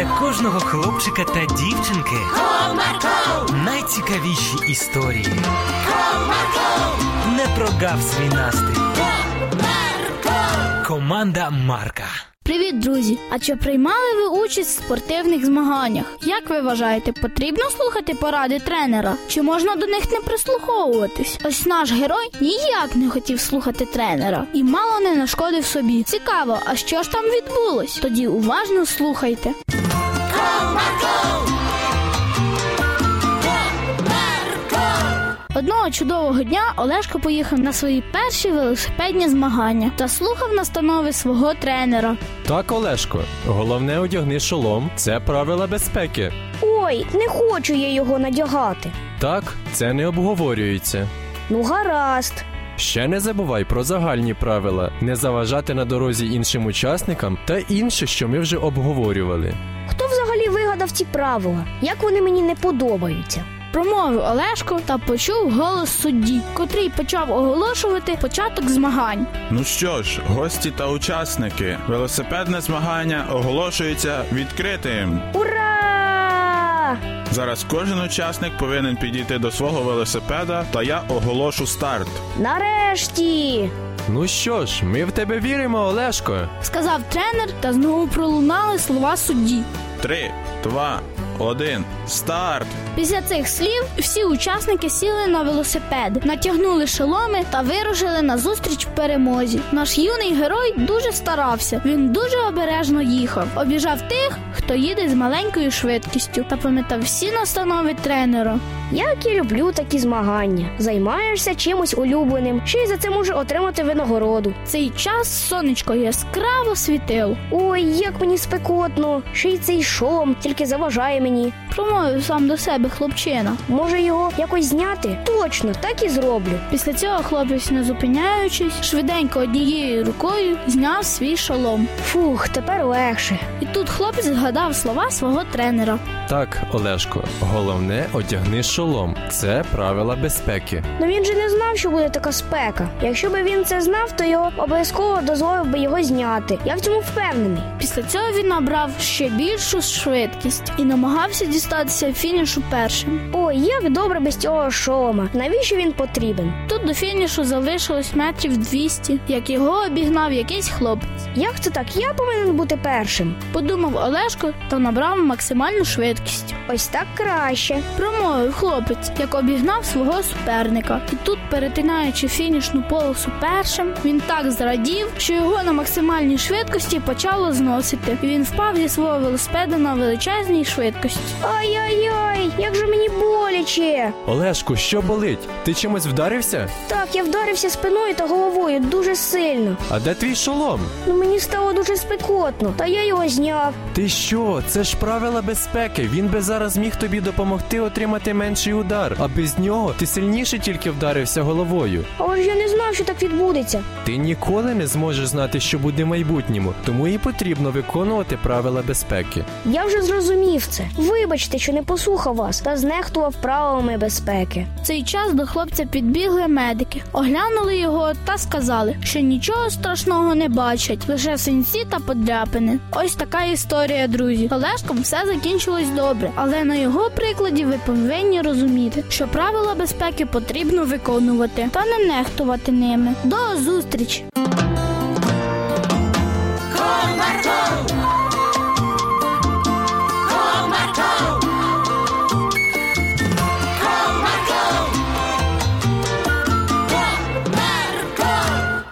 для кожного хлопчика та дівчинки Comarco, найцікавіші історії. Comarco, Не прогав свій настрій. Comarco. Команда Марка. Привіт, друзі! А чи приймали ви участь в спортивних змаганнях? Як ви вважаєте, потрібно слухати поради тренера? Чи можна до них не прислуховуватись? Ось наш герой ніяк не хотів слухати тренера і мало не нашкодив собі. Цікаво, а що ж там відбулось? Тоді уважно слухайте. Одного чудового дня Олешко поїхав на свої перші велосипедні змагання та слухав настанови свого тренера. Так, Олешко, головне одягни шолом, це правила безпеки. Ой, не хочу я його надягати. Так, це не обговорюється. Ну, гаразд. Ще не забувай про загальні правила, не заважати на дорозі іншим учасникам та інше, що ми вже обговорювали. Хто взагалі вигадав ці правила? Як вони мені не подобаються? Промовив Олешко та почув голос судді, котрий почав оголошувати початок змагань. Ну що ж, гості та учасники, велосипедне змагання оголошується відкритим. Ура! Зараз кожен учасник повинен підійти до свого велосипеда, та я оголошу старт. Нарешті! Ну що ж, ми в тебе віримо, Олешко. Сказав тренер, та знову пролунали слова судді. Три, два, один, старт! Після цих слів всі учасники сіли на велосипед, натягнули шоломи та вирушили на зустріч перемозі. Наш юний герой дуже старався. Він дуже обережно їхав, обіжав тих, хто їде з маленькою швидкістю, та пам'ятав всі настанови тренера. Як я люблю такі змагання. Займаєшся чимось улюбленим, ще й за це можу отримати винагороду. Цей час сонечко яскраво світило. Ой, як мені спекотно, ще й цей шолом тільки заважає мені. Промовив сам до себе хлопчина. Може його якось зняти? Точно, так і зроблю. Після цього хлопець, не зупиняючись, швиденько однією рукою зняв свій шолом. Фух, тепер легше. І тут хлопець згадав слова свого тренера. Так, Олешко, головне одягни шолом. Це правила безпеки. Ну він же не знав, що буде така спека. Якщо би він це знав, то його обов'язково дозволив би його зняти. Я в цьому впевнений. Після цього він набрав ще більшу швидкість і намагався дістатися фінішу першим. Ой, як добре без цього шолома. Навіщо він потрібен? Тут до фінішу залишилось метрів 200, як його обігнав якийсь хлопець. Як це так? Я повинен бути першим. Подумав Олешко та набрав максимальну швидкість. Ось так краще. Промовив хлопець, як обігнав свого суперника. І тут, перетинаючи фінішну полосу першим, він так зрадів, що його на максимальній швидкості почало зносити. І він впав зі свого велосипеда на величезній швидкості. Ай-яй-яй, як же мені боляче. Олешко, що болить? Ти чимось вдарився? Так, я вдарився спиною та головою дуже сильно. А де твій шолом? Ну мені стало дуже спекотно, та я його зняв. Ти що? Це ж правила безпеки. Він би зараз міг тобі допомогти отримати менший удар, а без нього ти сильніше тільки вдарився головою. Але ж я не знав, що так відбудеться. Ти ніколи не зможеш знати, що буде в майбутньому, тому і потрібно виконувати правила безпеки. Я вже зрозумів це. Вибачте, що не послухав вас та знехтував правилами безпеки. Цей час до хлопця підбігли медики, оглянули його та сказали, що нічого страшного не бачать, лише синці та подряпини. Ось така історія, друзі. Олешком все закінчилось добре, але на його прикладі ви повинні розуміти, що правила безпеки потрібно виконувати та не нехтувати ними. До зустрічі!